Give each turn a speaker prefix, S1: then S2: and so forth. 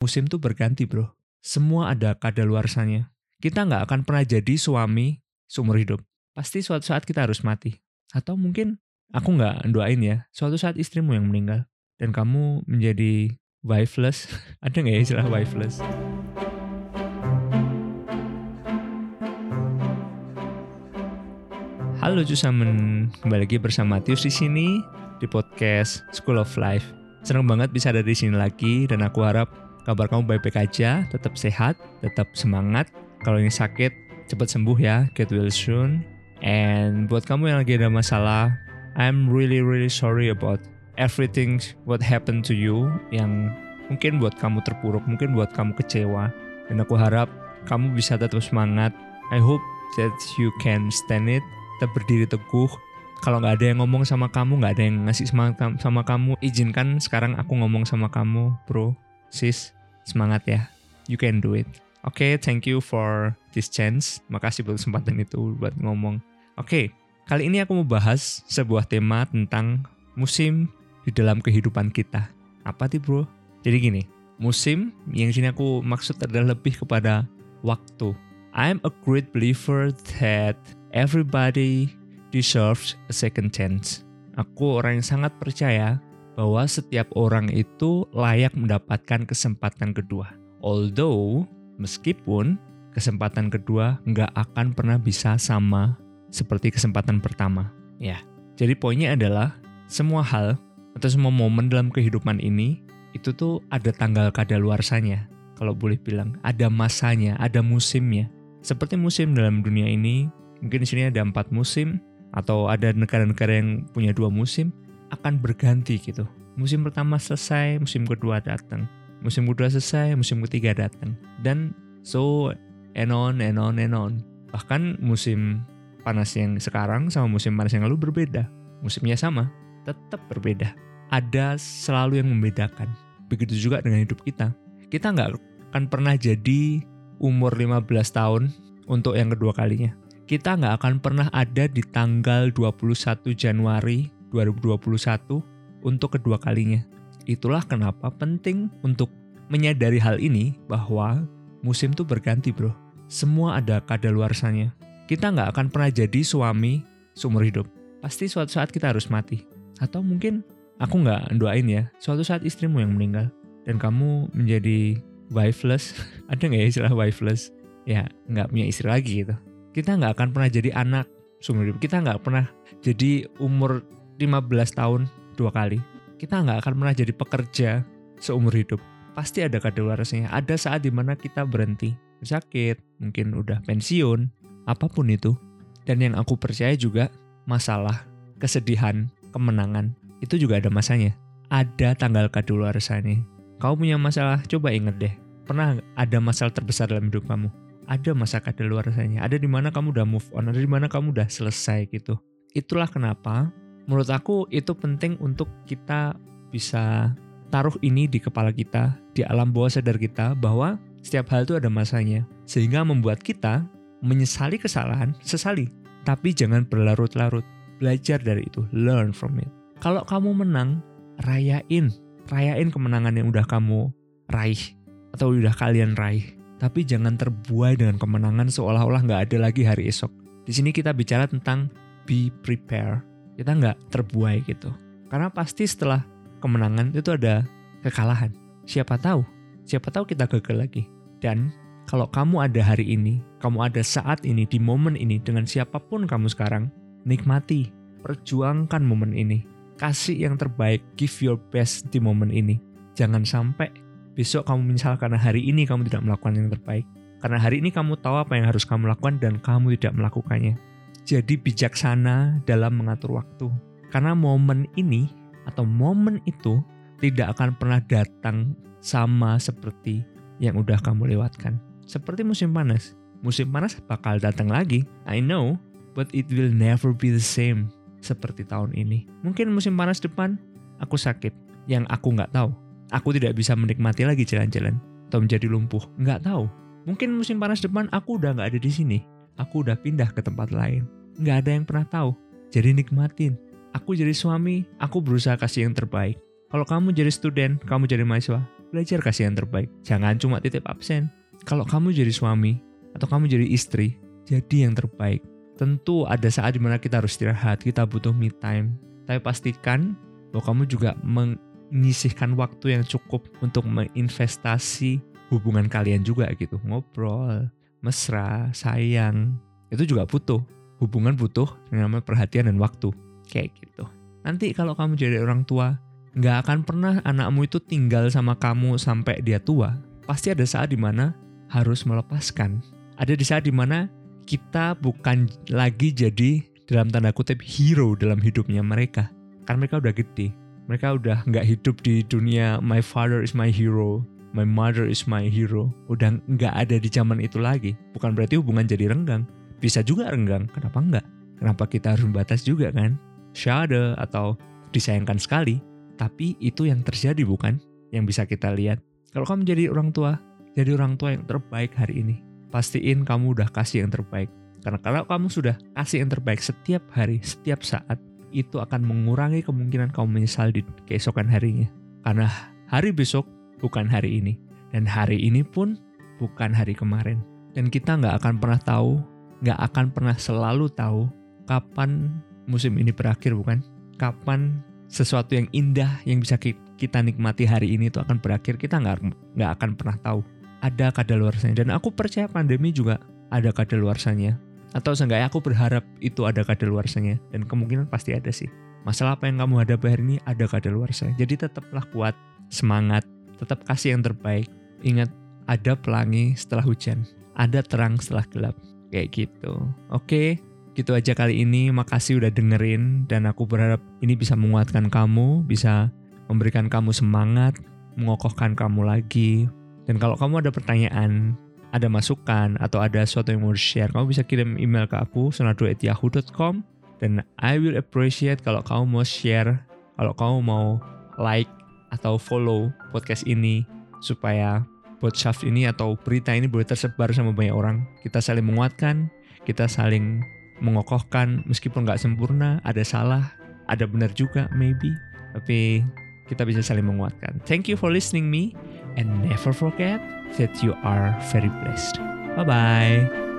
S1: Musim tuh berganti bro. Semua ada kadaluarsanya. Kita nggak akan pernah jadi suami seumur hidup. Pasti suatu saat kita harus mati. Atau mungkin aku nggak doain ya, suatu saat istrimu yang meninggal. Dan kamu menjadi wifeless. ada nggak ya istilah wifeless? Halo Cusamen, kembali lagi bersama Tius di sini di podcast School of Life. Senang banget bisa ada di sini lagi dan aku harap kabar kamu baik-baik aja, tetap sehat, tetap semangat. Kalau ini sakit, cepat sembuh ya, get well soon. And buat kamu yang lagi ada masalah, I'm really really sorry about everything what happened to you yang mungkin buat kamu terpuruk, mungkin buat kamu kecewa. Dan aku harap kamu bisa tetap semangat. I hope that you can stand it, tetap berdiri teguh. Kalau nggak ada yang ngomong sama kamu, nggak ada yang ngasih semangat sama kamu, izinkan sekarang aku ngomong sama kamu, bro, sis, semangat ya. You can do it. Oke, okay, thank you for this chance. Makasih buat kesempatan itu buat ngomong. Oke, okay, kali ini aku mau bahas sebuah tema tentang musim di dalam kehidupan kita. Apa sih bro? Jadi gini, musim yang sini aku maksud adalah lebih kepada waktu. I'm a great believer that everybody deserves a second chance. Aku orang yang sangat percaya bahwa setiap orang itu layak mendapatkan kesempatan kedua. Although, meskipun kesempatan kedua nggak akan pernah bisa sama seperti kesempatan pertama. Ya, jadi poinnya adalah semua hal atau semua momen dalam kehidupan ini itu tuh ada tanggal kadaluarsanya. Kalau boleh bilang, ada masanya, ada musimnya. Seperti musim dalam dunia ini, mungkin di sini ada empat musim, atau ada negara-negara yang punya dua musim, akan berganti gitu. Musim pertama selesai, musim kedua datang. Musim kedua selesai, musim ketiga datang. Dan so and on and on and on. Bahkan musim panas yang sekarang sama musim panas yang lalu berbeda. Musimnya sama, tetap berbeda. Ada selalu yang membedakan. Begitu juga dengan hidup kita. Kita nggak akan pernah jadi umur 15 tahun untuk yang kedua kalinya. Kita nggak akan pernah ada di tanggal 21 Januari 2021 untuk kedua kalinya. Itulah kenapa penting untuk menyadari hal ini bahwa musim tuh berganti bro. Semua ada kadaluarsanya. Kita nggak akan pernah jadi suami seumur hidup. Pasti suatu saat kita harus mati. Atau mungkin aku nggak doain ya, suatu saat istrimu yang meninggal. Dan kamu menjadi wifeless. ada nggak ya istilah wifeless? Ya nggak punya istri lagi gitu. Kita nggak akan pernah jadi anak seumur hidup. Kita nggak pernah jadi umur 15 tahun dua kali. Kita nggak akan pernah jadi pekerja seumur hidup. Pasti ada kadaluarsanya. Ada saat di mana kita berhenti, sakit, mungkin udah pensiun, apa pun itu. Dan yang aku percaya juga masalah, kesedihan, kemenangan, itu juga ada masanya. Ada tanggal kadaluarsanya. Kau punya masalah, coba inget deh. Pernah ada masalah terbesar dalam hidup kamu? Ada masa kadaluarsanya. Ada di mana kamu udah move on, ada di mana kamu udah selesai gitu. Itulah kenapa menurut aku itu penting untuk kita bisa taruh ini di kepala kita, di alam bawah sadar kita bahwa setiap hal itu ada masanya. Sehingga membuat kita menyesali kesalahan, sesali. Tapi jangan berlarut-larut. Belajar dari itu, learn from it. Kalau kamu menang, rayain. Rayain kemenangan yang udah kamu raih. Atau udah kalian raih. Tapi jangan terbuai dengan kemenangan seolah-olah nggak ada lagi hari esok. Di sini kita bicara tentang be prepared kita nggak terbuai gitu. Karena pasti setelah kemenangan itu ada kekalahan. Siapa tahu, siapa tahu kita gagal lagi. Dan kalau kamu ada hari ini, kamu ada saat ini, di momen ini, dengan siapa pun kamu sekarang, nikmati, perjuangkan momen ini. Kasih yang terbaik, give your best di momen ini. Jangan sampai besok kamu menyesal karena hari ini kamu tidak melakukan yang terbaik. Karena hari ini kamu tahu apa yang harus kamu lakukan dan kamu tidak melakukannya jadi bijaksana dalam mengatur waktu. Karena momen ini atau momen itu tidak akan pernah datang sama seperti yang udah kamu lewatkan. Seperti musim panas. Musim panas bakal datang lagi. I know, but it will never be the same seperti tahun ini. Mungkin musim panas depan aku sakit, yang aku nggak tahu. Aku tidak bisa menikmati lagi jalan-jalan atau menjadi lumpuh. Nggak tahu. Mungkin musim panas depan aku udah nggak ada di sini. Aku udah pindah ke tempat lain nggak ada yang pernah tahu. Jadi nikmatin. Aku jadi suami, aku berusaha kasih yang terbaik. Kalau kamu jadi student, kamu jadi mahasiswa, belajar kasih yang terbaik. Jangan cuma titip absen. Kalau kamu jadi suami atau kamu jadi istri, jadi yang terbaik. Tentu ada saat di mana kita harus istirahat, kita butuh me time. Tapi pastikan bahwa kamu juga menyisihkan waktu yang cukup untuk menginvestasi hubungan kalian juga gitu. Ngobrol, mesra, sayang. Itu juga butuh. Hubungan butuh yang namanya perhatian dan waktu. Kayak gitu. Nanti kalau kamu jadi orang tua, nggak akan pernah anakmu itu tinggal sama kamu sampai dia tua. Pasti ada saat di mana harus melepaskan. Ada di saat di mana kita bukan lagi jadi dalam tanda kutip hero dalam hidupnya mereka. Karena mereka udah gede. Mereka udah nggak hidup di dunia my father is my hero, my mother is my hero. Udah nggak ada di zaman itu lagi. Bukan berarti hubungan jadi renggang. Bisa juga renggang, kenapa nggak? Kenapa kita harus membatas juga kan? Shade atau disayangkan sekali, tapi itu yang terjadi bukan? Yang bisa kita lihat. Kalau kamu jadi orang tua, jadi orang tua yang terbaik hari ini. Pastiin kamu udah kasih yang terbaik. Karena kalau kamu sudah kasih yang terbaik setiap hari, setiap saat, itu akan mengurangi kemungkinan kamu menyesal di keesokan harinya. Karena hari besok bukan hari ini. Dan hari ini pun bukan hari kemarin. Dan kita nggak akan pernah tahu, nggak akan pernah selalu tahu kapan musim ini berakhir bukan? Kapan sesuatu yang indah yang bisa kita nikmati hari ini itu akan berakhir. Kita nggak nggak akan pernah tahu ada kadaluarsanya. Dan aku percaya pandemi juga ada kadaluarsanya. Atau seenggaknya aku berharap itu ada kadaluarsanya. Dan kemungkinan pasti ada sih. Masalah apa yang kamu hadapi hari ini ada kadaluarsanya jadi tetaplah kuat semangat tetap kasih yang terbaik. Ingat ada pelangi setelah hujan ada terang setelah gelap kayak gitu. Oke Gitu aja kali ini, makasih udah dengerin dan aku berharap ini bisa menguatkan kamu, bisa memberikan kamu semangat, mengokohkan kamu lagi. Dan kalau kamu ada pertanyaan, ada masukan, atau ada sesuatu yang mau share, kamu bisa kirim email ke aku, sonado@yahoo.com dan I will appreciate kalau kamu mau share, kalau kamu mau like atau follow podcast ini supaya podcast ini atau berita ini boleh tersebar sama banyak orang. Kita saling menguatkan, kita saling mengokohkan meskipun nggak sempurna, ada salah, ada benar juga maybe, tapi kita bisa saling menguatkan. Thank you for listening me and never forget that you are very blessed. Bye bye.